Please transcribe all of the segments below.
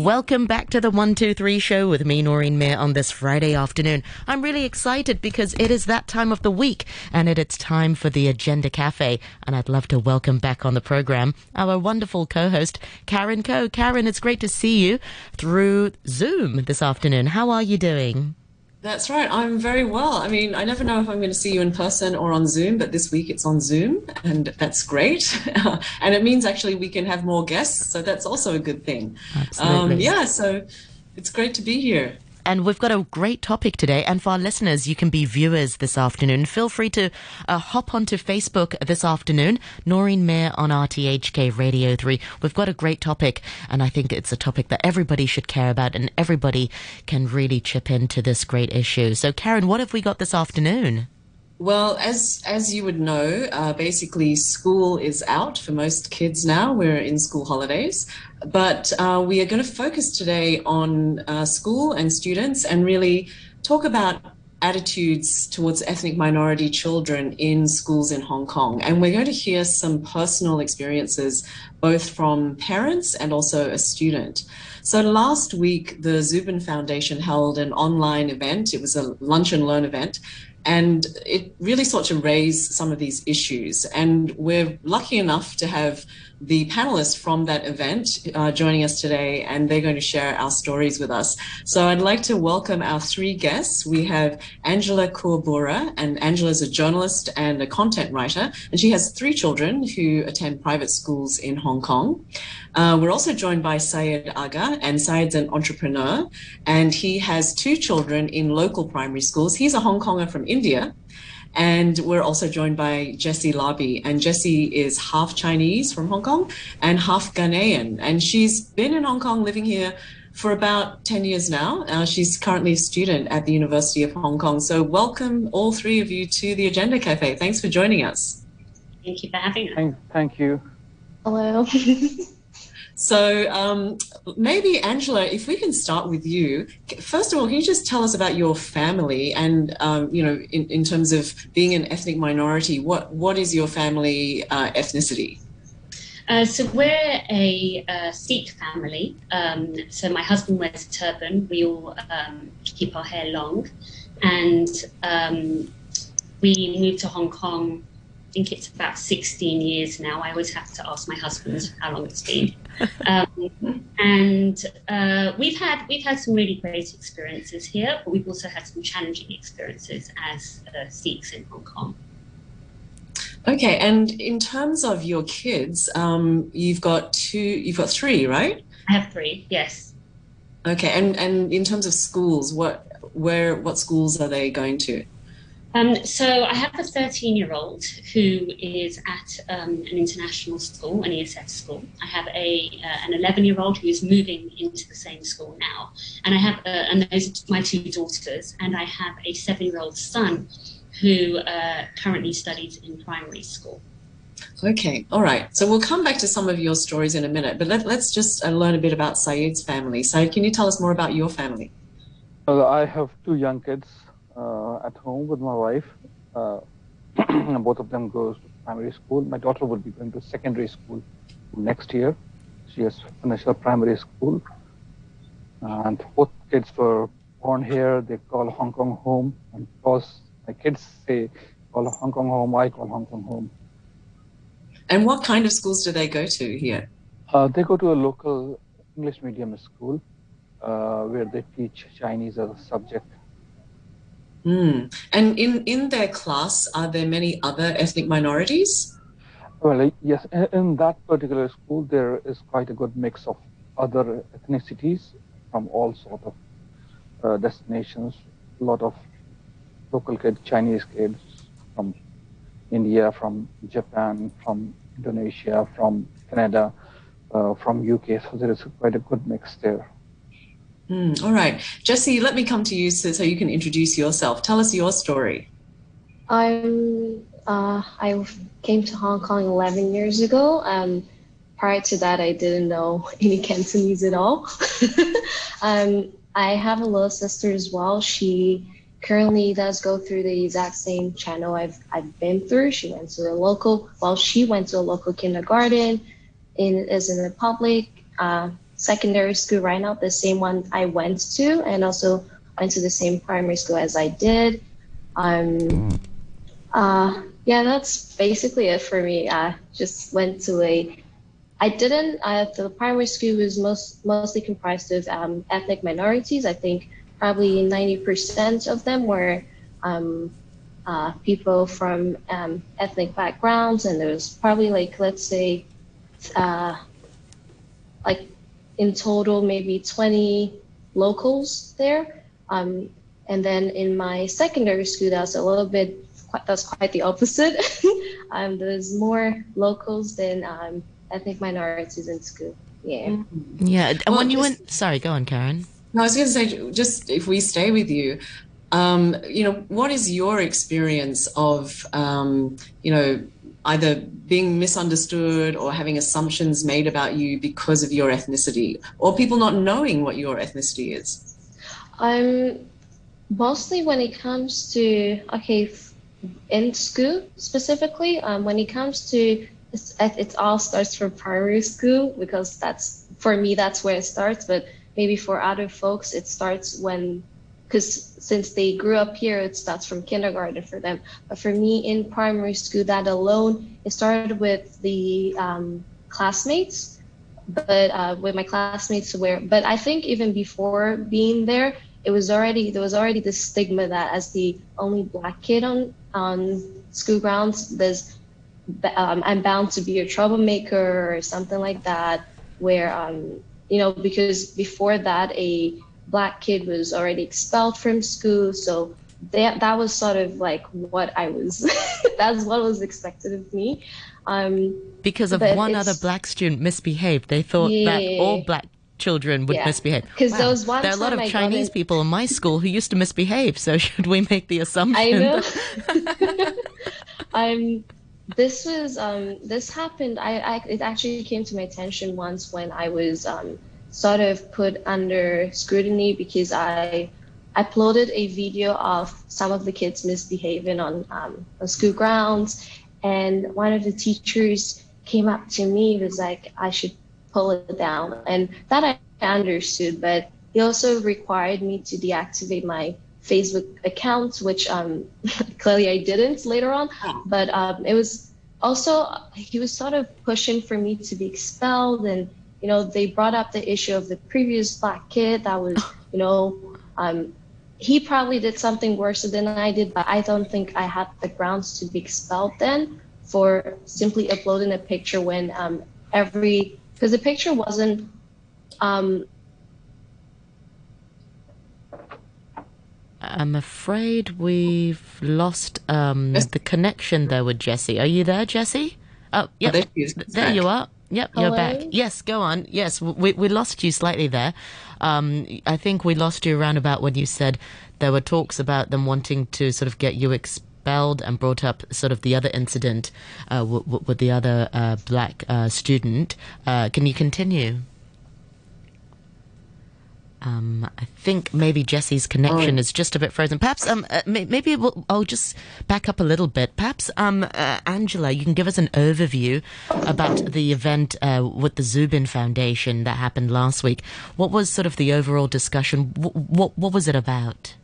Welcome back to the 123 show with me, Noreen Mir, on this Friday afternoon. I'm really excited because it is that time of the week and it is time for the Agenda Cafe. And I'd love to welcome back on the program our wonderful co host, Karen Coe. Karen, it's great to see you through Zoom this afternoon. How are you doing? That's right. I'm very well. I mean, I never know if I'm going to see you in person or on Zoom, but this week it's on Zoom, and that's great. and it means actually we can have more guests, so that's also a good thing. Absolutely. Um, yeah, so it's great to be here. And we've got a great topic today. And for our listeners, you can be viewers this afternoon. Feel free to uh, hop onto Facebook this afternoon. Noreen Mir on RTHK Radio 3. We've got a great topic, and I think it's a topic that everybody should care about, and everybody can really chip into this great issue. So, Karen, what have we got this afternoon? Well, as as you would know, uh, basically school is out for most kids now. We're in school holidays, but uh, we are going to focus today on uh, school and students, and really talk about attitudes towards ethnic minority children in schools in Hong Kong. And we're going to hear some personal experiences, both from parents and also a student. So last week, the Zubin Foundation held an online event. It was a lunch and learn event and it really sought to raise some of these issues. And we're lucky enough to have the panelists from that event uh, joining us today, and they're going to share our stories with us. So I'd like to welcome our three guests. We have Angela Kaur Bora, and Angela is a journalist and a content writer, and she has three children who attend private schools in Hong Kong. Uh, we're also joined by Syed Aga, and Syed's an entrepreneur, and he has two children in local primary schools. He's a Hong Konger from India, and we're also joined by Jessie Larbi. And Jessie is half Chinese from Hong Kong and half Ghanaian. And she's been in Hong Kong living here for about 10 years now. Uh, she's currently a student at the University of Hong Kong. So, welcome all three of you to the Agenda Cafe. Thanks for joining us. Thank you for having us. Thank, thank you. Hello. So um, maybe Angela, if we can start with you. First of all, can you just tell us about your family and um, you know, in, in terms of being an ethnic minority, what what is your family uh, ethnicity? Uh, so we're a uh, Sikh family. Um, so my husband wears a turban. We all um, keep our hair long, and um, we moved to Hong Kong I think it's about 16 years now. I always have to ask my husband how long it's been. Um, and uh, we've had we've had some really great experiences here, but we've also had some challenging experiences as uh, Sikhs in Hong Kong. Okay, and in terms of your kids, um, you've got two, you've got three, right? I have three. Yes. Okay, and and in terms of schools, what where what schools are they going to? Um, so I have a 13 year old who is at um, an international school, an ESF school. I have a uh, an 11 year old who is moving into the same school now, and I have uh, and those are my two daughters, and I have a seven year old son who uh, currently studies in primary school. Okay, all right. So we'll come back to some of your stories in a minute, but let, us just uh, learn a bit about Syed's family. Syed, can you tell us more about your family? Well, I have two young kids at home with my wife. Uh, both of them goes to primary school. My daughter will be going to secondary school next year. She has finished her primary school. And both kids were born here. They call Hong Kong home. And because my kids say, call Hong Kong home, I call Hong Kong home. And what kind of schools do they go to here? Uh, they go to a local English medium school uh, where they teach Chinese as a subject. Mm. And in, in their class, are there many other ethnic minorities? Well, yes, in that particular school, there is quite a good mix of other ethnicities from all sort of uh, destinations. A lot of local kids, Chinese kids from India, from Japan, from Indonesia, from Canada, uh, from UK. So there is quite a good mix there. Mm, all right. Jesse, let me come to you so, so you can introduce yourself. Tell us your story. I'm, uh, I came to Hong Kong 11 years ago. Um, prior to that, I didn't know any Cantonese at all. um, I have a little sister as well. She currently does go through the exact same channel I've, I've been through. She went to a local, well, she went to a local kindergarten, in, is in the public. Uh, secondary school right now, the same one I went to, and also went to the same primary school as I did. Um, uh, yeah, that's basically it for me. I just went to a. I didn't. Uh, the primary school was most mostly comprised of um, ethnic minorities. I think probably ninety percent of them were um, uh, people from um, ethnic backgrounds, and there was probably like let's say, uh, like in total maybe 20 locals there. Um, and then in my secondary school, that's a little bit, that's quite the opposite. um, there's more locals than um, ethnic minorities in school. Yeah. Yeah. And well, when you went, sorry, go on, Karen. No, I was going to say, just if we stay with you, um, you know, what is your experience of, um, you know, either being misunderstood or having assumptions made about you because of your ethnicity, or people not knowing what your ethnicity is? Um, mostly when it comes to okay, in school specifically, um, when it comes to it all starts from primary school because that's for me that's where it starts, but maybe for other folks it starts when because since they grew up here, it starts from kindergarten for them. But for me in primary school, that alone, it started with the um, classmates, but uh, with my classmates where, but I think even before being there, it was already, there was already this stigma that as the only black kid on, on school grounds, there's, um, I'm bound to be a troublemaker or something like that, where, um, you know, because before that, a black kid was already expelled from school. So that that was sort of like what I was. that's what was expected of me. Um, because of one other black student misbehaved, they thought yeah. that all black children would yeah. misbehave. Because wow. there was one. There are a lot of I Chinese people in my school who used to misbehave. So should we make the assumption? I know. um, this was um, this happened. I, I it actually came to my attention once when I was um, sort of put under scrutiny because I uploaded a video of some of the kids misbehaving on, um, on school grounds. And one of the teachers came up to me, was like, I should pull it down. And that I understood, but he also required me to deactivate my Facebook account, which um, clearly I didn't later on. But um, it was also, he was sort of pushing for me to be expelled and you know, they brought up the issue of the previous black kid that was, you know, um, he probably did something worse than I did, but I don't think I had the grounds to be expelled then for simply uploading a picture when um, every, because the picture wasn't, um, I'm afraid we've lost um, the connection there with Jesse. Are you there, Jesse? Oh, yeah, oh, there, there you are. Yep, Hello? you're back. Yes, go on. Yes, we we lost you slightly there. Um, I think we lost you around about when you said there were talks about them wanting to sort of get you expelled and brought up sort of the other incident uh, w- w- with the other uh, black uh, student. Uh, can you continue? Um, I think maybe Jesse's connection oh. is just a bit frozen. Perhaps um, uh, maybe we'll, I'll just back up a little bit. Perhaps um, uh, Angela, you can give us an overview about the event uh, with the Zubin Foundation that happened last week. What was sort of the overall discussion? What what, what was it about?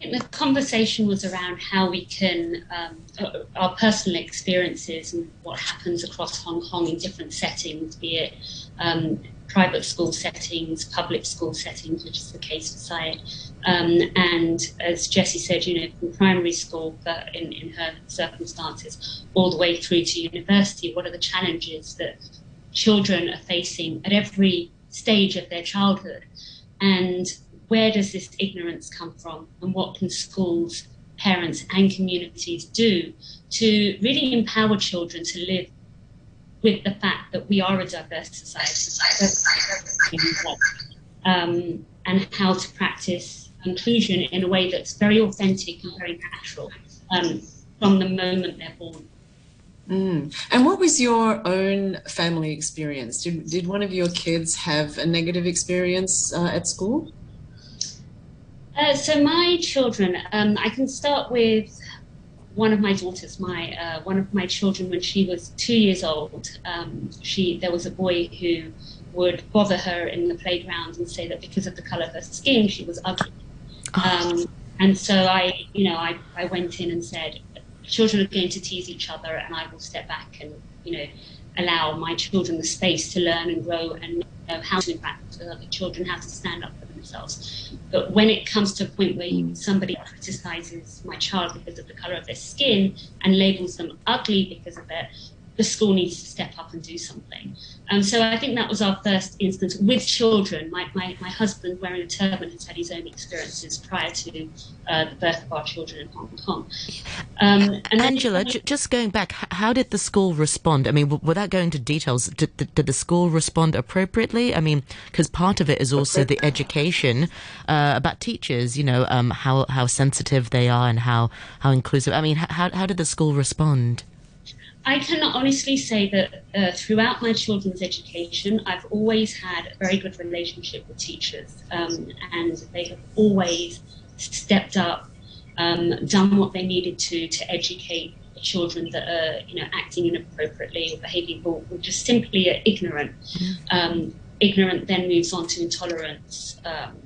The conversation was around how we can, um, uh, our personal experiences and what happens across Hong Kong in different settings, be it um, private school settings, public school settings, which is the case for Syed. Um, and as Jessie said, you know, from primary school, but in, in her circumstances, all the way through to university, what are the challenges that children are facing at every stage of their childhood? And where does this ignorance come from? And what can schools, parents, and communities do to really empower children to live with the fact that we are a diverse society, um, and how to practice inclusion in a way that's very authentic and very natural um, from the moment they're born. Mm. And what was your own family experience? Did, did one of your kids have a negative experience uh, at school? Uh, so my children, um, I can start with one of my daughters, my uh, one of my children, when she was two years old, um, she there was a boy who would bother her in the playground and say that because of the color of her skin, she was ugly. Oh. Um, and so I, you know, I, I went in and said, children are going to tease each other, and I will step back and, you know, allow my children the space to learn and grow and know how to interact with other children, how to stand up for themselves. But when it comes to a point where somebody criticizes my child because of the color of their skin and labels them ugly because of it, the school needs to step up and do something. Um, so I think that was our first instance with children. My, my, my husband, wearing a turban, has had his own experiences prior to uh, the birth of our children in Hong Kong. Um, and then- Angela, j- just going back, how did the school respond? I mean, w- without going into details, did, did, did the school respond appropriately? I mean, because part of it is also the education uh, about teachers, you know, um, how, how sensitive they are and how, how inclusive. I mean, how, how did the school respond? I can honestly say that uh, throughout my children's education, I've always had a very good relationship with teachers, um, and they have always stepped up, um, done what they needed to to educate the children that are, you know, acting inappropriately or behaving or, or just simply are ignorant. Um, ignorant then moves on to intolerance. Um,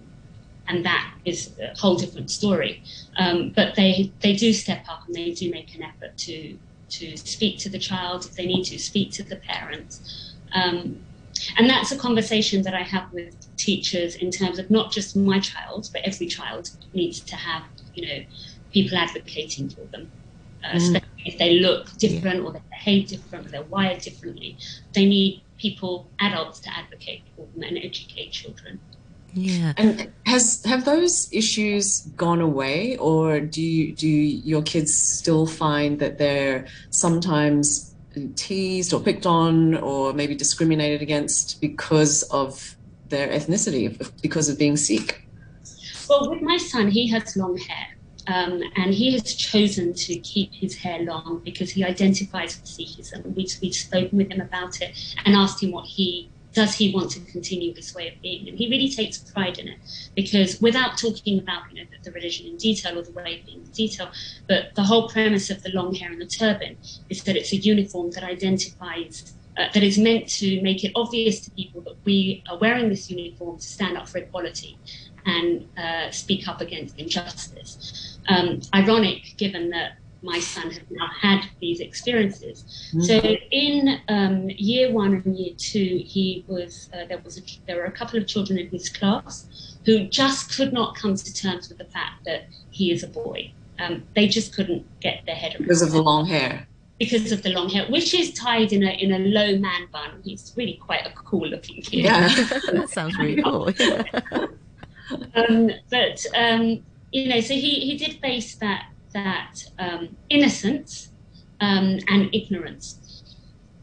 and that is a whole different story. Um, but they they do step up and they do make an effort to to speak to the child if they need to, speak to the parents. Um, and that's a conversation that I have with teachers in terms of not just my child, but every child needs to have, you know, people advocating for them. Uh, Especially if they look different or they behave different or they're wired differently. They need people, adults, to advocate for them and educate children. Yeah. And has have those issues gone away, or do you, do your kids still find that they're sometimes teased or picked on, or maybe discriminated against because of their ethnicity, because of being Sikh? Well, with my son, he has long hair. Um, and he has chosen to keep his hair long because he identifies with Sikhism. We, we've spoken with him about it and asked him what he does he want to continue this way of being? And he really takes pride in it because without talking about you know the, the religion in detail or the way of being in detail, but the whole premise of the long hair and the turban is that it's a uniform that identifies. Uh, that is meant to make it obvious to people that we are wearing this uniform to stand up for equality and uh, speak up against injustice. Um, ironic, given that my son has now had these experiences. Mm. So in um, year one and year two, he was uh, there was a, there were a couple of children in his class who just could not come to terms with the fact that he is a boy. Um, they just couldn't get their head around Because of the long hair. because of the long hair, which is tied in a in a low man bun. He's really quite a cool looking kid. Yeah. that sounds really cool. um, but um, you know, so he, he did face that that um, innocence um, and ignorance.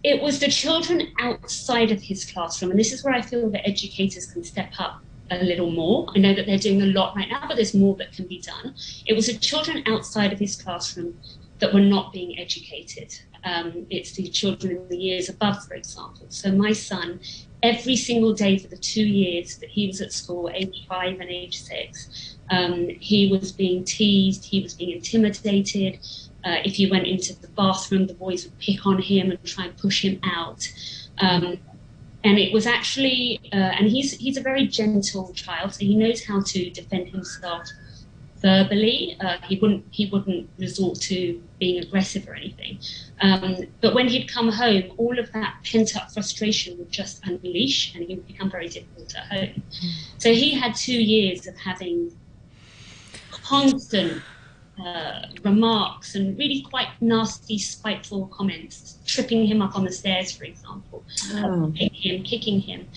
It was the children outside of his classroom, and this is where I feel that educators can step up a little more. I know that they're doing a lot right now, but there's more that can be done. It was the children outside of his classroom that were not being educated. Um, it's the children in the years above, for example. So my son, every single day for the two years that he was at school, age five and age six, um, he was being teased, he was being intimidated. Uh, if he went into the bathroom, the boys would pick on him and try and push him out. Um, and it was actually, uh, and he's he's a very gentle child, so he knows how to defend himself verbally. Uh, he wouldn't he wouldn't resort to being aggressive or anything. Um, but when he'd come home, all of that pent up frustration would just unleash, and he would become very difficult at home. So he had two years of having constant uh, remarks and really quite nasty, spiteful comments, tripping him up on the stairs, for example, Oh. him, kicking him.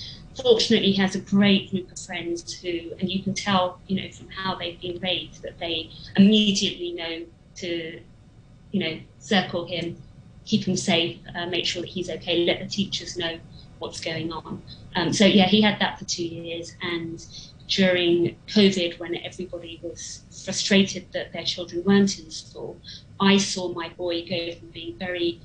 Fortunately, has a great group of friends who, and you can tell, you know, from how they've been raised, that they immediately know to, you know, circle him, keep him safe, uh, make sure that he's okay, let the teachers know what's going on. Um, so yeah, he had that for two years, and during COVID, when everybody was frustrated that their children weren't in school, I saw my boy go from being very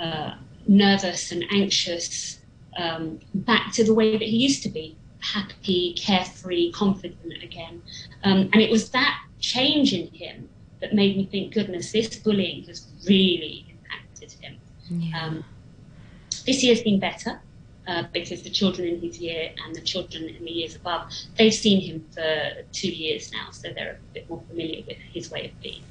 uh, nervous and anxious um, back to the way that he used to be happy, carefree, confident again. Um, and it was that change in him that made me think, goodness, this bullying has really impacted him. Yeah. Um, this year's been better. uh, because the children in his year and the children in the years above, they've seen him for two years now, so they're a bit more familiar with his way of being.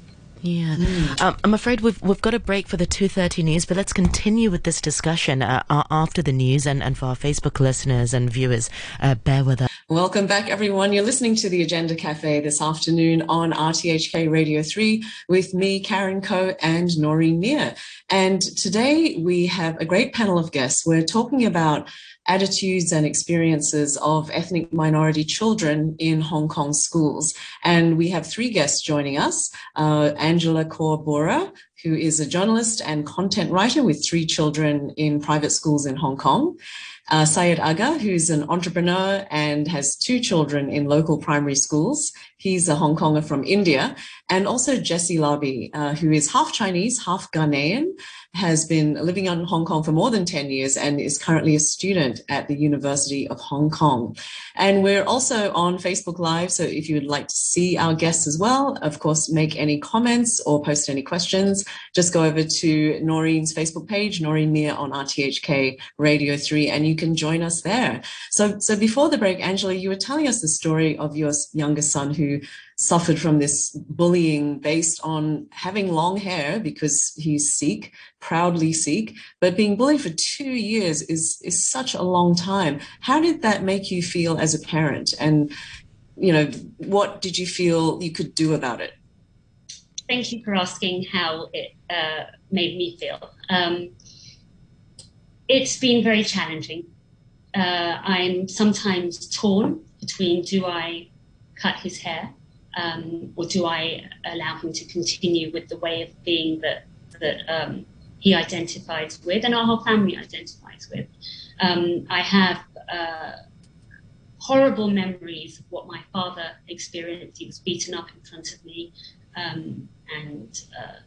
Yeah, mm. um, I'm afraid we've we've got a break for the 2:30 news, but let's continue with this discussion uh, after the news, and, and for our Facebook listeners and viewers, uh, bear with us. Welcome back, everyone. You're listening to the Agenda Cafe this afternoon on RTHK Radio 3 with me, Karen Coe, and Noreen Mir. And today we have a great panel of guests. We're talking about attitudes and experiences of ethnic minority children in Hong Kong schools. And we have three guests joining us uh, Angela Kaur Bora, who is a journalist and content writer with three children in private schools in Hong Kong uh, Syed Aga, who's an entrepreneur and has two children in local primary schools. He's a Hong Konger from India. And also Jesse Larbi, uh, who is half Chinese, half Ghanaian, has been living in Hong Kong for more than 10 years and is currently a student at the University of Hong Kong. And we're also on Facebook Live. So if you would like to see our guests as well, of course, make any comments or post any questions, just go over to Noreen's Facebook page, Noreen Mir on RTHK Radio 3, and you can join us there. So, so before the break, Angela, you were telling us the story of your youngest son who suffered from this bullying based on having long hair because he's Sikh, proudly Sikh, but being bullied for two years is is such a long time. How did that make you feel as a parent? And you know, what did you feel you could do about it? Thank you for asking how it uh, made me feel. Um, it's been very challenging. Uh, I'm sometimes torn between do I cut his hair um, or do I allow him to continue with the way of being that that um, he identifies with and our whole family identifies with? Um, I have uh, horrible memories of what my father experienced. He was beaten up in front of me um, and uh,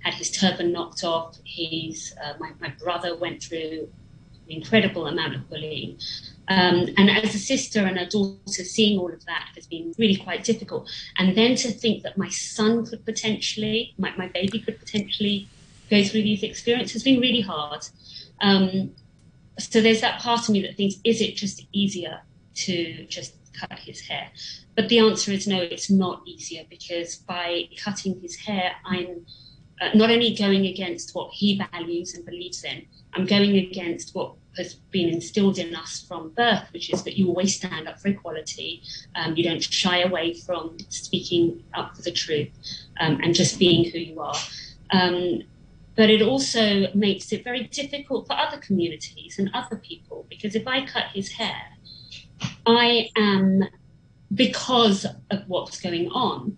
had his turban knocked off. His uh, my, my brother went through an incredible amount of bullying. Um, and as a sister and a daughter, seeing all of that has been really quite difficult. And then to think that my son could potentially, my, my baby could potentially go through these experiences has been really hard. Um, so there's that part of me that thinks, is it just easier to just cut his hair? But the answer is no, it's not easier because by cutting his hair, I'm uh, not only going against what he values and believes in, I'm going against what has been instilled in us from birth, which is that you always stand up for equality, um, you don't shy away from speaking up for the truth um, and just being who you are. Um, but it also makes it very difficult for other communities and other people because if I cut his hair, I am, because of what's going on,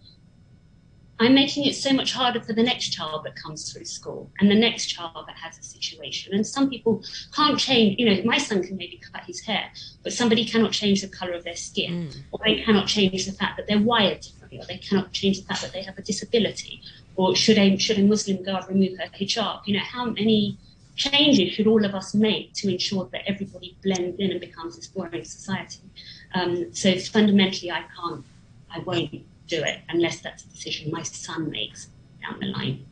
I'm making it so much harder for the next child that comes through school and the next child that has a situation. And some people can't change, you know, my son can maybe cut his hair, but somebody cannot change the color of their skin, mm. or they cannot change the fact that they're wired differently, or they cannot change the fact that they have a disability, or should a, should a Muslim girl remove her hijab? You know, how many changes should all of us make to ensure that everybody blends in and becomes this boring society? Um, so fundamentally, I can't, I won't do it unless that's a decision my son makes down the line.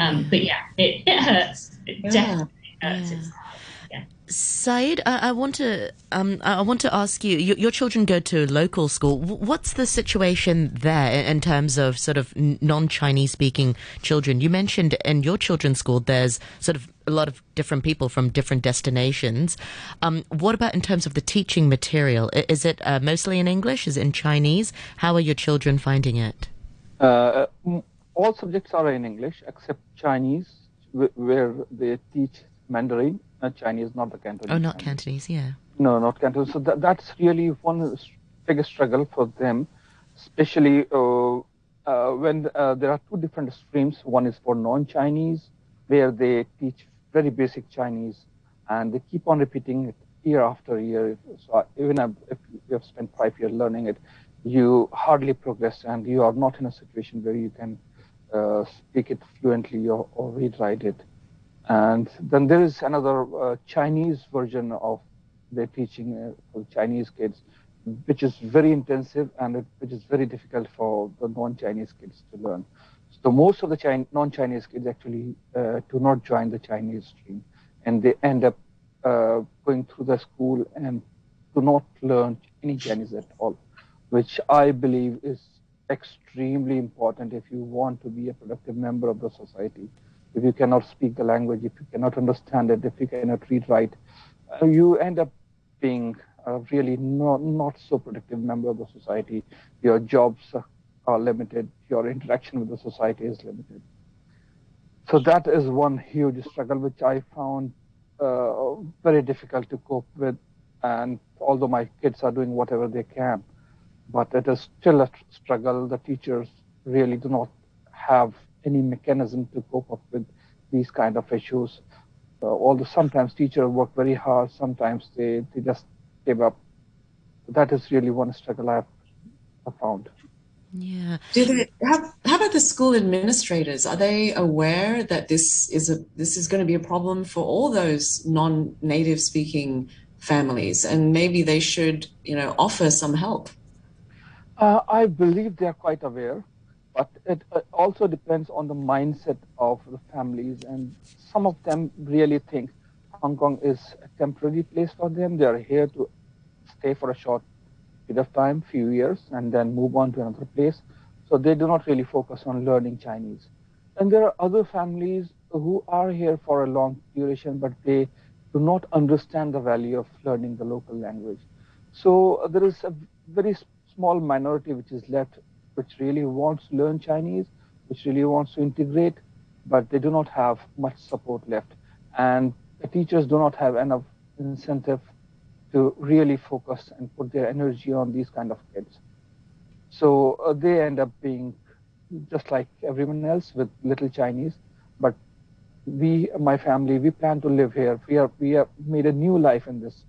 Um, but yeah, it, it hurts. It yeah. definitely hurts. Yeah. Syed, I, I, want to um, I want to ask you, your, children go to local school. What's the situation there in terms of sort of non-Chinese speaking children? You mentioned in your children's school there's sort of a lot of different people from different destinations. Um, what about in terms of the teaching material? Is it uh, mostly in English? Is it in Chinese? How are your children finding it? Uh, all subjects are in English except Chinese, where they teach Mandarin not Chinese, not the Cantonese. Oh, not Cantonese, yeah. No, not Cantonese. So that, that's really one biggest struggle for them, especially uh, uh, when uh, there are two different streams. One is for non-Chinese, where they teach very basic Chinese, and they keep on repeating it year after year. So even if you have spent five years learning it, you hardly progress, and you are not in a situation where you can uh, speak it fluently or, or read write it. And then there is another uh, Chinese version of their teaching uh, for Chinese kids, which is very intensive and it, which is very difficult for the non-Chinese kids to learn. So most of the non-Chinese kids actually uh, do not join the Chinese stream, and they end up uh, going through the school and do not learn any Chinese at all, which I believe is extremely important if you want to be a productive member of the society. If you cannot speak the language, if you cannot understand it, if you cannot read write, you end up being a really not, not so productive member of the society. Your jobs are limited, your interaction with the society is limited. So that is one huge struggle which I found uh, very difficult to cope with. And although my kids are doing whatever they can, but it is still a struggle. The teachers really do not have any mechanism to cope up with these kind of issues. Uh, although sometimes teachers work very hard, sometimes they, they just give up. That is really one struggle I've, I've found. Yeah. Do they? How, how about the school administrators? Are they aware that this is a this is going to be a problem for all those non-native speaking families, and maybe they should, you know, offer some help? Uh, I believe they are quite aware, but it uh, also depends on the mindset of the families, and some of them really think Hong Kong is a temporary place for them. They are here to stay for a short bit of time, few years, and then move on to another place. So they do not really focus on learning Chinese. And there are other families who are here for a long duration, but they do not understand the value of learning the local language. So there is a very small minority which is left, which really wants to learn Chinese, which really wants to integrate, but they do not have much support left. And the teachers do not have enough incentive to really focus and put their energy on these kind of kids. So uh, they end up being just like everyone else with little Chinese. But we, my family, we plan to live here. We are we have made a new life in this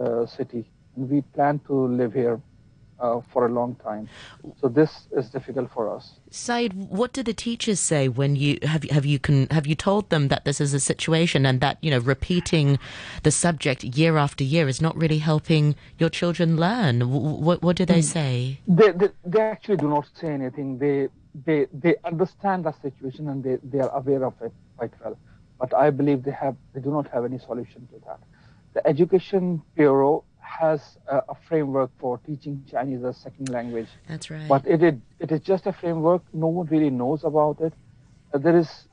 uh, city, and we plan to live here uh, for a long time. So this is difficult for us. Syed, what do the teachers say when you have have you can have you told them that this is a situation and that you know repeating the subject year after year is not really helping your children learn? What what do they hmm. say? They, they, they actually do not say anything. They they they understand the situation and they, they are aware of it quite well. But I believe they have they do not have any solution to that. The Education Bureau has a, a, framework for teaching Chinese as a second language. That's right. But it, it, it is just a framework. No one really knows about it. Uh, there is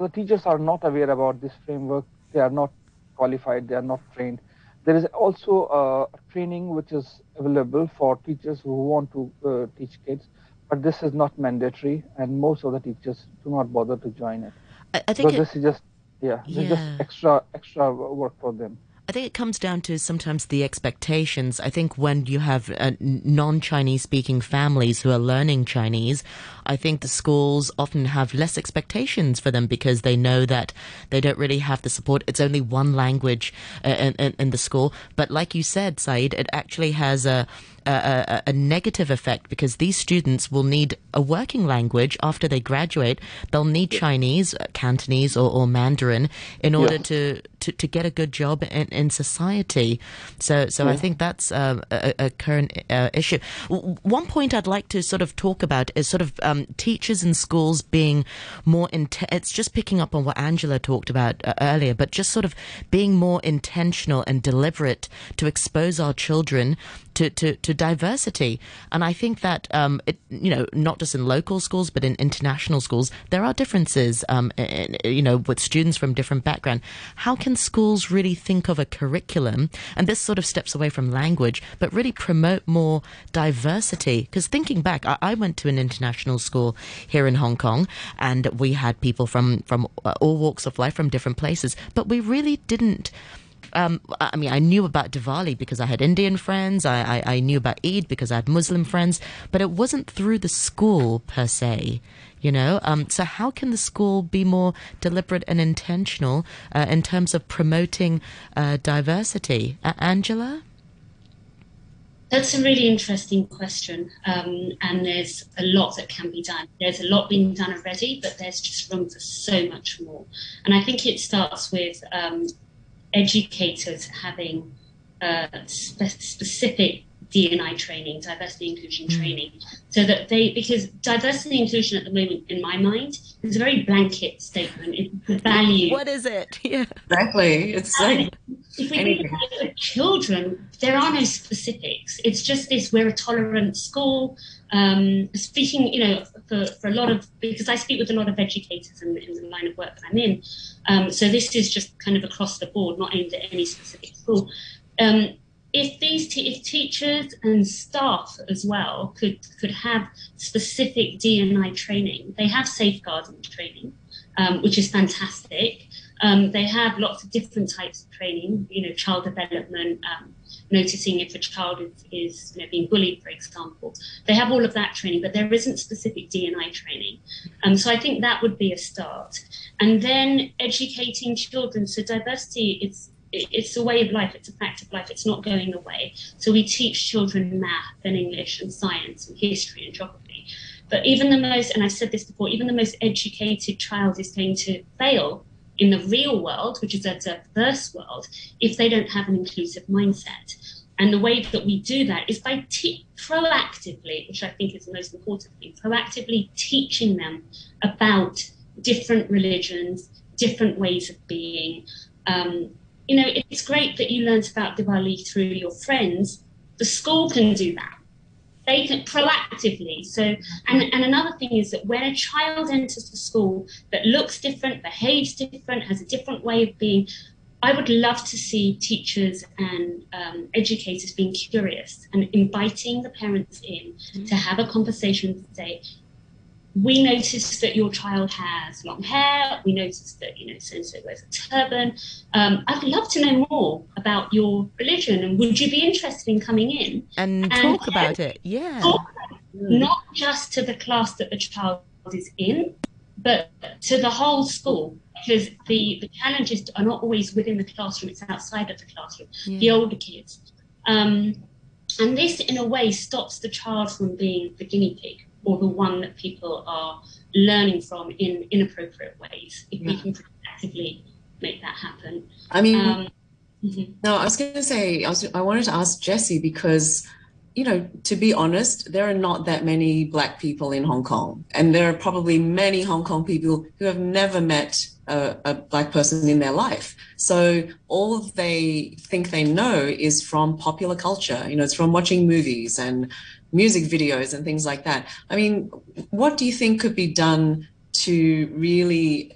the teachers are not aware about this framework. They are not qualified. They are not trained. There is also a training which is available for teachers who want to uh, teach kids, but this is not mandatory, and most of the teachers do not bother to join it. I, I think so it, this is just yeah, yeah. just extra extra work for them. I think it comes down to sometimes the expectations. I think when you have uh, non Chinese speaking families who are learning Chinese, I think the schools often have less expectations for them because they know that they don't really have the support. It's only one language uh, in, in, in the school. But like you said, Syed, it actually has a a, a, negative effect because these students will need a working language after they graduate. They'll need Chinese, uh, Cantonese, or, or Mandarin in order yeah. to, to, to get a good job in, in society. So, so yeah. I think that's uh, a, a, current uh, issue. One point I'd like to sort of talk about is sort of um, teachers and schools being more. it's just picking up on what Angela talked about uh, earlier, but just sort of being more intentional and deliberate to expose our children to, to, to diversity. And I think that, um, it, you know, not just in local schools, but in international schools, there are differences, um, in, you know, with students from different backgrounds. How can schools really think of a curriculum? And this sort of steps away from language, but really promote more diversity. Because thinking back, I, I, went to an international school here in Hong Kong, and we had people from, from all walks of life from different places, but we really didn't um, I mean, I knew about Diwali because I had Indian friends. I, I, I, knew about Eid because I had Muslim friends, but it wasn't through the school per se, you know. Um, so how can the school be more deliberate and intentional uh, in terms of promoting uh, diversity? Uh, Angela? That's a really interesting question, um, and there's a lot that can be done. There's a lot being done already, but there's just room for so much more. And I think it starts with um, educators having uh, spe- specific D&I training, diversity inclusion mm. training, so that they because diversity inclusion at the moment, in my mind, is a very blanket statement. It's the value. What is it? Yeah, exactly. It's like if we think about children, there are no specifics. It's just this: we're a tolerant school. Um, speaking, you know, for, for a lot of because I speak with a lot of educators in, in the line of work that I'm in. Um, so this is just kind of across the board, not aimed at any specific school. Um, if these if teachers and staff as well could could have specific D&I training, they have safeguarding training, um, which is fantastic. Um, they have lots of different types of training, you know, child development, um, noticing if a child is, is you know, being bullied, for example. They have all of that training, but there isn't specific D&I training. Um, so I think that would be a start. And then educating children. So diversity is it's a way of life, it's a fact of life, it's not going away. So we teach children math and English and science and history and geography. But even the most, and I've said this before, even the most educated child is going to fail in the real world, which is a diverse world, if they don't have an inclusive mindset. And the way that we do that is by proactively, which I think is the most important thing, proactively teaching them about different religions, different ways of being, um, you know, it's great that you learned about Diwali through your friends. The school can do that. They can proactively. So, and, and another thing is that when a child enters the school that looks different, behaves different, has a different way of being, I would love to see teachers and um, educators being curious and inviting the parents in mm-hmm. to have a conversation to say, we noticed that your child has long hair. We noticed that, you know, so and so wears a turban. Um, I'd love to know more about your religion and would you be interested in coming in and, and talk about it? Yeah. not just to the class that the child is in, but to the whole school because the, the challenges are not always within the classroom, it's outside of the classroom, yeah. the older kids. Um, and this, in a way, stops the child from being the guinea pig or the one that people are learning from in inappropriate ways. If yeah. we can actively make that happen. I mean, um, mm-hmm. no, I was going to say, I, was, I wanted to ask Jesse because, you know, to be honest, there are not that many Black people in Hong Kong. And there are probably many Hong Kong people who have never met a, a, black person in their life. So all they think they know is from popular culture. You know, it's from watching movies and music videos and things like that. I mean, what do you think could be done to really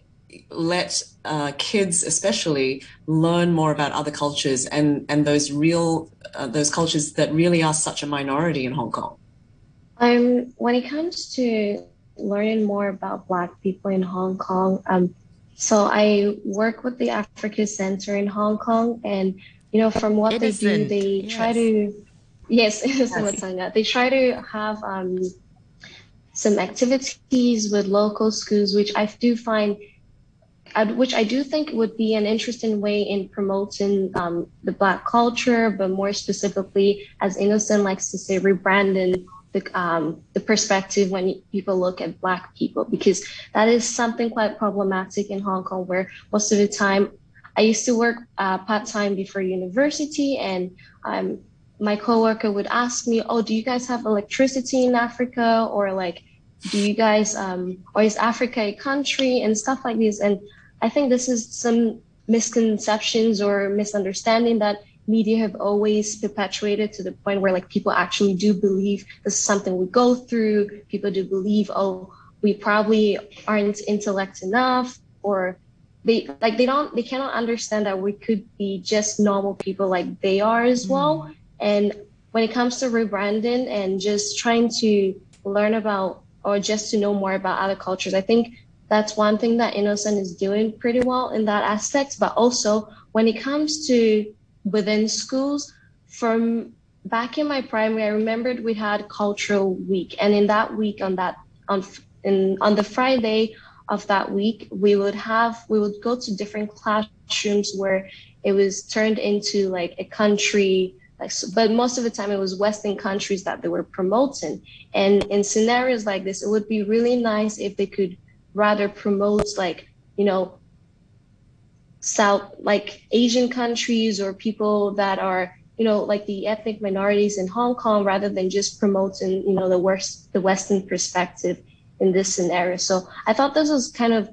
let uh, kids, especially, learn more about other cultures and and those real uh, those cultures that really are such a minority in Hong Kong? Um, when it comes to learning more about Black people in Hong Kong, um, so I work with the Africa Center in Hong Kong, and you know, from what they do, they yes. try to Yes, yes. They try to have um, some activities with local schools, which I do find, which I do think would be an interesting way in promoting um, the Black culture, but more specifically, as Innocent likes to say, rebranding the, um, the perspective when people look at Black people, because that is something quite problematic in Hong Kong, where most of the time I used to work uh, part time before university, and um, my coworker would ask me, "Oh, do you guys have electricity in Africa?" Or like, "Do you guys um, or is Africa a country?" and stuff like this. And I think this is some misconceptions or misunderstanding that media have always perpetuated to the point where like people actually do believe this is something we go through. People do believe, oh, we probably aren't intellect enough, or they like they don't they cannot understand that we could be just normal people like they are as well. Mm. And when it comes to rebranding and just trying to learn about or just to know more about other cultures, I think that's one thing that Innocent is doing pretty well in that aspect. But also when it comes to within schools, from back in my primary, I remembered we had cultural week, and in that week, on that on in on the Friday of that week, we would have we would go to different classrooms where it was turned into like a country like, but most of the time it was Western countries that they were promoting. And in scenarios like this, it would be really nice if they could rather promote like, you know, South, like Asian countries or people that are, you know, like the ethnic minorities in Hong Kong rather than just promoting, you know, the worst, the Western perspective in this scenario. So I thought this was kind of,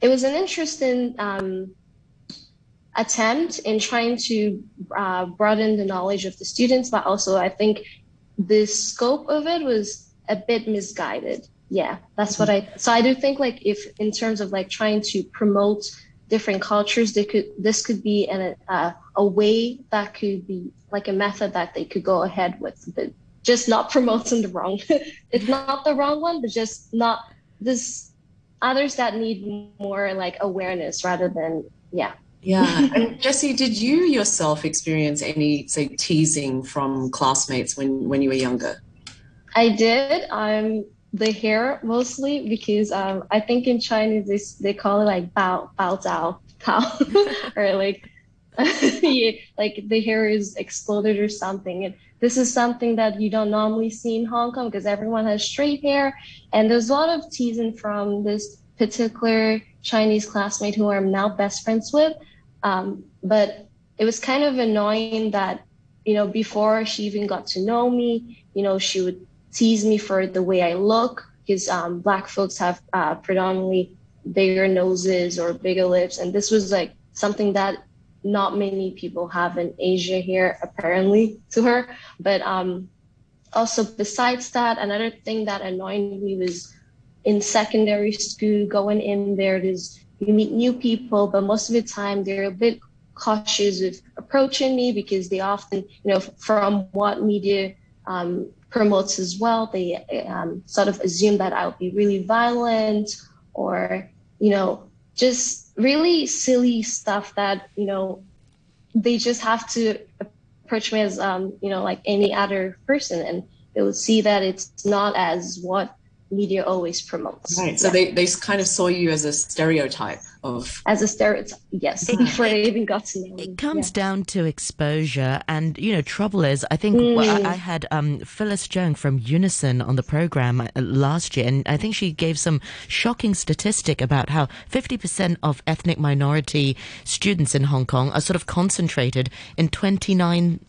it was an interesting um, attempt in trying to uh, broaden the knowledge of the students, but also I think the scope of it was a bit misguided. Yeah, that's what I. So I do think like if in terms of like trying to promote different cultures, they could this could be an uh, a way that could be like a method that they could go ahead with, but just not promoting the wrong. it's not the wrong one, but just not this others that need more like awareness rather than yeah. Yeah. And Jessie, did you yourself experience any, say, teasing from classmates when, when you were younger? I did. Um, the hair mostly because um, I think in Chinese they, they call it like bao bao zao tao or like yeah, like the hair is exploded or something. And this is something that you don't normally see in Hong Kong because everyone has straight hair. And there's a lot of teasing from this particular Chinese classmate who I'm now best friends with. Um, but it was kind of annoying that, you know, before she even got to know me, you know, she would tease me for the way I look because um, black folks have uh, predominantly bigger noses or bigger lips. And this was like something that not many people have in Asia here, apparently, to her. But um, also, besides that, another thing that annoyed me was in secondary school, going in there, there's you meet new people, but most of the time they're a bit cautious of approaching me because they often, you know, from what media um, promotes as well, they um, sort of assume that I'll be really violent or, you know, just really silly stuff that, you know, they just have to approach me as, um, you know, like any other person. And they will see that it's not as what media always promotes. Right. So yeah. they, they kind of saw you as a stereotype of as a stereotype. Yes. Before I even got to know. It comes yeah. down to exposure, and you know, trouble is, I think mm. well, I, I, had um, Phyllis Jones from Unison on the program uh, last year, and I think she gave some shocking statistic about how 50% of ethnic minority students in Hong Kong are sort of concentrated in 29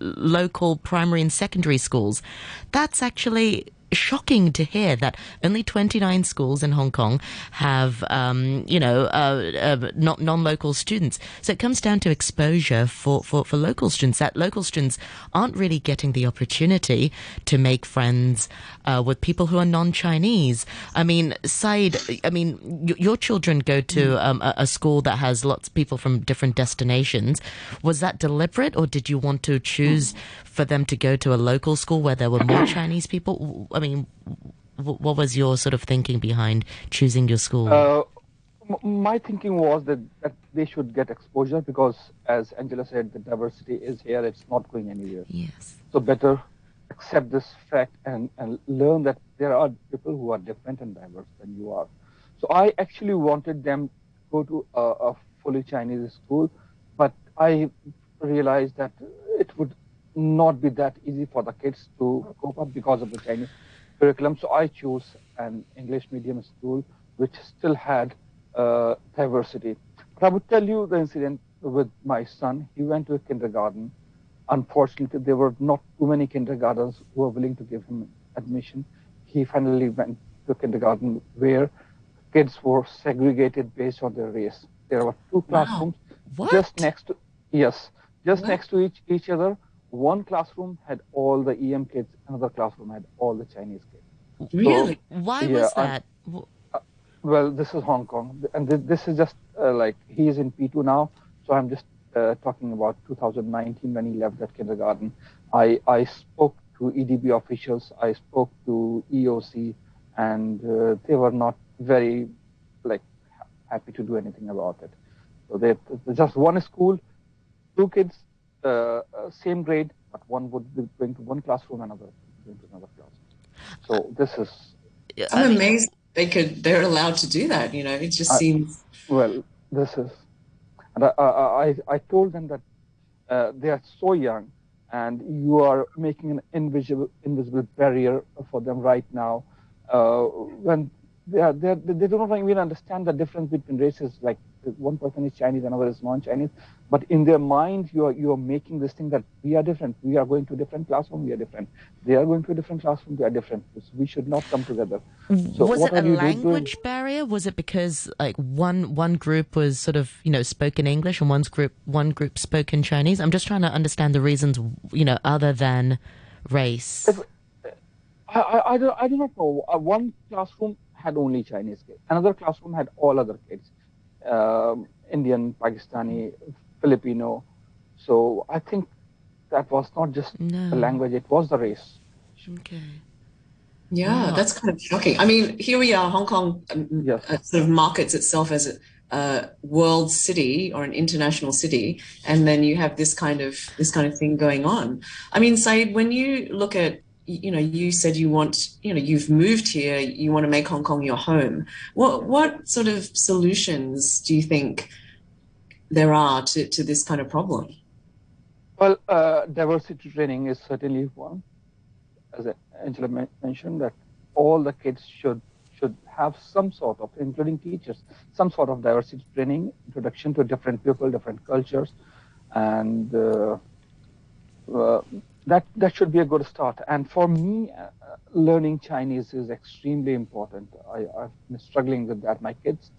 local primary and secondary schools. That's actually shocking to hear that only 29 schools in Hong Kong have, um, you know, uh, uh, not non-local students. So it comes down to exposure for, for, for local students. That local students aren't really getting the opportunity to make friends uh, with people who are non-Chinese. I mean, Syed, I mean, y- your children go to mm. um, a, a school that has lots of people from different destinations. Was that deliberate, or did you want to choose for them to go to a local school where there were more Chinese people? I mean, what was your sort of thinking behind choosing your school? Uh, my thinking was that, that they should get exposure because, as Angela said, the diversity is here; it's not going anywhere. Yes. So better accept this fact and, and learn that there are people who are different and diverse than you are. So I actually wanted them to go to a, a fully Chinese school, but I realized that it would not be that easy for the kids to cope up because of the Chinese curriculum. So I chose an English medium school which still had uh, diversity. But I would tell you the incident with my son. He went to a kindergarten. Unfortunately, there were not too many kindergartens who were willing to give him admission. He finally went to a kindergarten where kids were segregated based on their race. There were two classrooms wow. just next to yes, just what? next to each each other one classroom had all the EM kids, another classroom had all the Chinese kids. Really? So, Why yeah, was that? Uh, well, this is Hong Kong, and th- this is just uh, like he is in P2 now, so I'm just uh, talking about 2019 when he left that kindergarten. I I spoke to EDB officials, I spoke to EOC, and uh, they were not very like happy to do anything about it. So they just one school, two kids, uh, uh, same grade, but one would be going to one classroom, another going to another classroom. So this is. I'm amazed they could. They're allowed to do that. You know, it just I, seems. Well, this is, and I I, I told them that uh, they are so young, and you are making an invisible invisible barrier for them right now. Uh, when they are, they, are, they do not even understand the difference between races. Like one person is Chinese, another is non-Chinese. But in their mind, you are you are making this thing that we are different. We are going to a different classroom. We are different. They are going to a different classroom. They are different. We should not come together. So was it a language doing? barrier? Was it because like one one group was sort of you know spoken English and one's group one group spoke in Chinese? I'm just trying to understand the reasons you know other than race. If, I, I, I, do, I do not know. Uh, one classroom had only Chinese kids. Another classroom had all other kids, um, Indian, Pakistani, Filipino. So I think that was not just no. the language; it was the race. Okay. Yeah, that's kind of shocking. I mean, here we are, Hong Kong um, yes. uh, sort of markets itself as a, a world city or an international city, and then you have this kind of this kind of thing going on. I mean, Syed, when you look at you know, you said you want, you know, you've moved here, you want to make Hong Kong your home. What what sort of solutions do you think there are to, to this kind of problem? Well, uh, diversity training is certainly one. As Angela mentioned, that all the kids should should have some sort of, including teachers, some sort of diversity training, introduction to different people, different cultures, and uh, uh, that that should be a good start. And for me, uh, learning Chinese is extremely important. I, have been struggling with that. My kids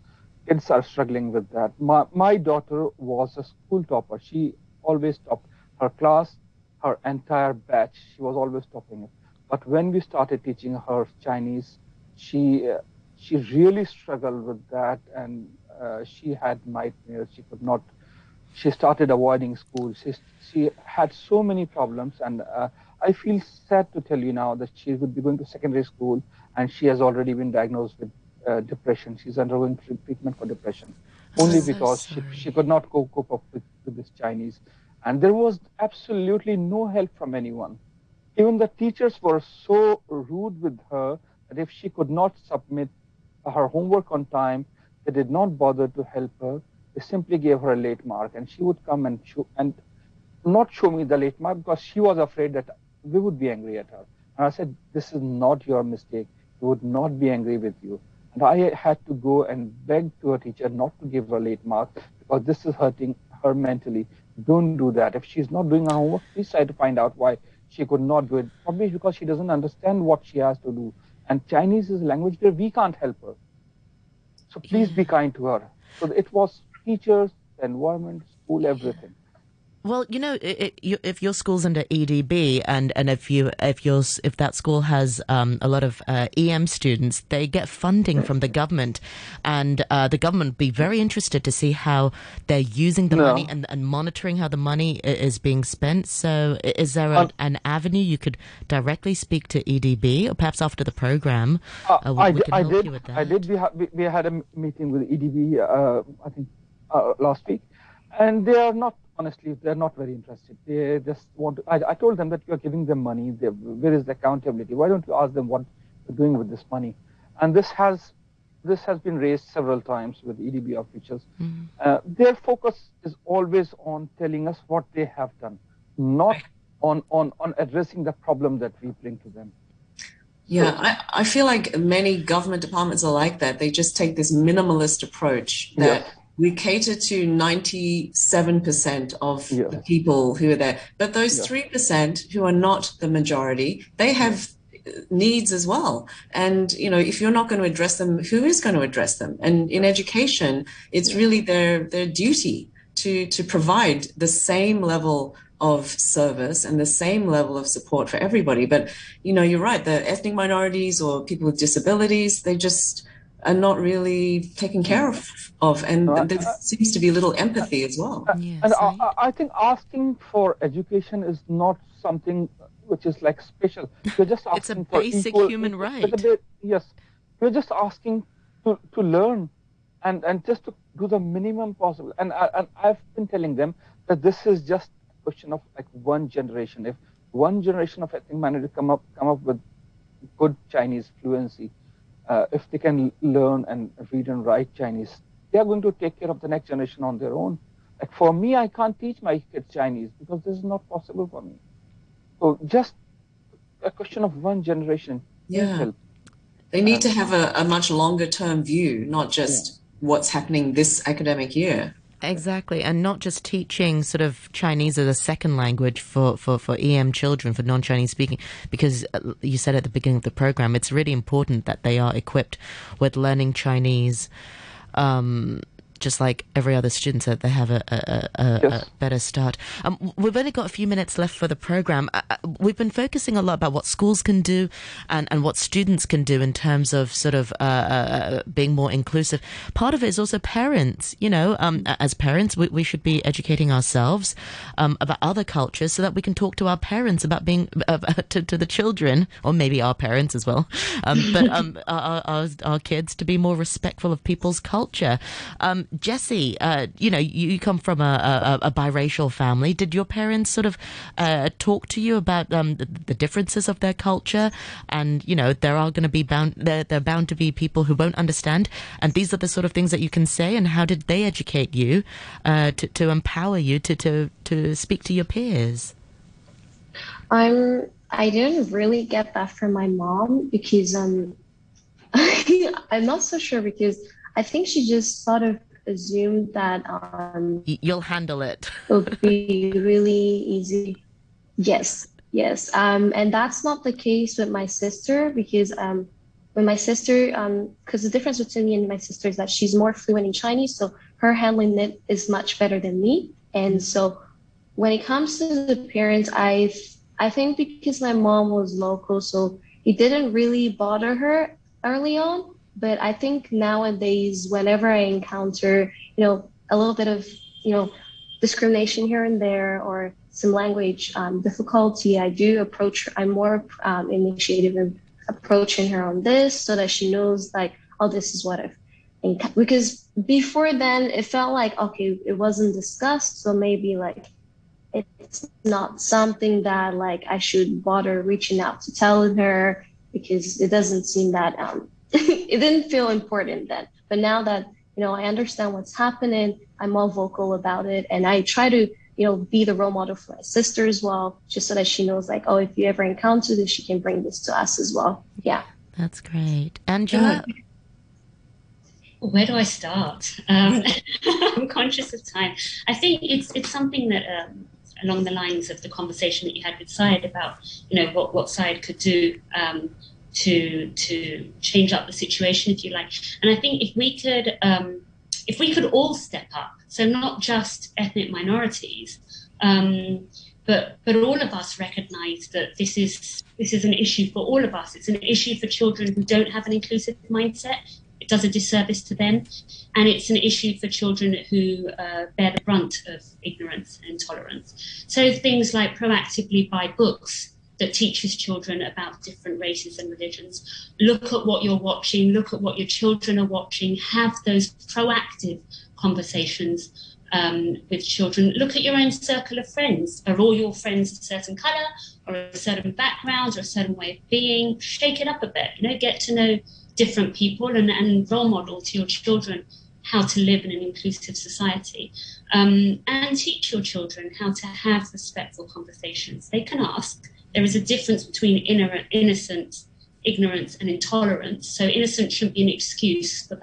kids are struggling with that. My my daughter was a school topper. She always topped her class, her entire batch. She was always topping it. But when we started teaching her Chinese, she uh, she really struggled with that, and uh, she had nightmares. She could not she started avoiding school. She, she had so many problems, and uh, I feel sad to tell you now that she would be going to secondary school, and she has already been diagnosed with uh, depression. She's undergoing treatment for depression, only because she, she could not cope, cope up with, with this Chinese. And there was absolutely no help from anyone. Even the teachers were so rude with her that if she could not submit her homework on time, they did not bother to help her simply gave her a late mark, and she would come and show, and not show me the late mark because she was afraid that we would be angry at her. And I said, "This is not your mistake. We would not be angry with you." And I had to go and beg to her teacher not to give her late mark because this is hurting her mentally. Don't do that. If she's not doing her homework, please try to find out why she could not do it. Probably because she doesn't understand what she has to do. And Chinese is a language where we can't help her. So please be kind to her. So it was teachers, environment, school, everything. Well, you know, if your school's under EDB, and, and if you if your if that school has um, a lot of uh, EM students, they get funding from the government, and uh, the government be very interested to see how they're using the no. money and, and monitoring how the money is being spent. So, is there a, an avenue you could directly speak to EDB, or perhaps after the program, uh, we, I, we can I help did, you with that? I did. We, ha- we, we had a meeting with EDB. Uh, I think uh, last week, and they are not honestly they're not very interested. They just want. To, I, I told them that you are giving them money. They, where is the accountability? Why don't you ask them what they're doing with this money? And this has this has been raised several times with EDB officials. Mm-hmm. Uh, their focus is always on telling us what they have done, not on, on, on addressing the problem that we bring to them. Yeah, I, I feel like many government departments are like that. They just take this minimalist approach that yes we cater to 97% of yeah. the people who are there. But those yeah. 3% who are not the majority, they have uh, needs as well. And, you know, if you're not going to address them, who is going to address them? And in education, it's really their, their duty to, to provide the same level of service and the same level of support for everybody. But, you know, you're right. The ethnic minorities or people with disabilities, they just, are not really taken care of, of and uh, there seems to be a little empathy as well. Uh, yes, and I, I, think asking for education is not something which is like special. You're just asking it's a for basic equal, human right. Bit, yes, you're just asking to, to learn and, and just to do the minimum possible. And, I, and I've been telling them that this is just a question of like one generation. If one generation of ethnic minorities come up come up with good Chinese fluency, uh, if they can learn and read and write Chinese, they are going to take care of the next generation on their own. Like for me, I can't teach my kids Chinese because this is not possible for me. So just a question of one generation. Yeah. They need to have a, a much longer term view, not just what's happening this academic year. Exactly, and not just teaching sort of Chinese as a second language for, for, for EM children, for non Chinese speaking, because uh, you said at the beginning of the program, it's really important that they are equipped with learning Chinese. Um, just like every other student, so they have a, a, a, yes. a better start. Um, we've only got a few minutes left for the program. Uh, uh, we've been focusing a lot about what schools can do and, and what students can do in terms of sort of uh, uh, being more inclusive. Part of it is also parents. You know, um, as parents, we, we, should be educating ourselves um, about other cultures so that we can talk to our parents about being uh, to, to, the children, or maybe our parents as well, um, but um, our, our, our, kids to be more respectful of people's culture. Um, Jesse, uh, you know, you, come from a, a, a, biracial family. Did your parents sort of uh, talk to you about um, the, the, differences of their culture? And you know, there are going to be bound there, there are bound to be people who won't understand. And these are the sort of things that you can say. And how did they educate you uh, to to empower you to to to speak to your peers? I'm. I didn't really get that from my mom because um, I'm not so sure because I think she just sort of assumed that um, you'll handle it. it would be really easy. Yes, yes. Um, and that's not the case with my sister because um, with my sister, because um, the difference between me and my sister is that she's more fluent in Chinese, so her handling it is much better than me. And so when it comes to the parents, I I think because my mom was local, so it didn't really bother her early on. But I think nowadays, whenever I encounter, you know, a little bit of, you know, discrimination here and there or some language um, difficulty, I do approach, I'm more um, initiative in approaching her on this so that she knows like, oh, this is what I've, because before then it felt like, okay, it wasn't discussed. So maybe like, it's not something that like I should bother reaching out to tell her because it doesn't seem that um, it didn't feel important then. But now that you know I understand what's happening, I'm more vocal about it, and I try to you know be the role model for my sister as well, just so that she knows like, oh, if you ever encounter this, she can bring this to us as well. Yeah, that's great, Angela. Where do I start? Um, I'm conscious of time. I think it's it's something that. Um, along the lines of the conversation that you had with Syed about, you know, what, what Syed could do um, to to change up the situation, if you like. And I think if we could um, if we could all step up, so not just ethnic minorities, um, but but all of us recognise that this is this is an issue for all of us. It's an issue for children who don't have an inclusive mindset. It does a disservice to them, and it's an issue for children who uh, bear the brunt of ignorance and intolerance. So things like proactively buy books that teaches children about different races and religions. Look at what you're watching, look at what your children are watching, have those proactive conversations um, with children. Look at your own circle of friends. Are all your friends a certain colour or a certain background or a certain way of being? Shake it up a bit, you know, get to know different people and, and role model to your children how to live in an inclusive society um, and teach your children how to have respectful conversations. They can ask, there is a difference between inner, innocence, ignorance, and intolerance. So innocence shouldn't be an excuse for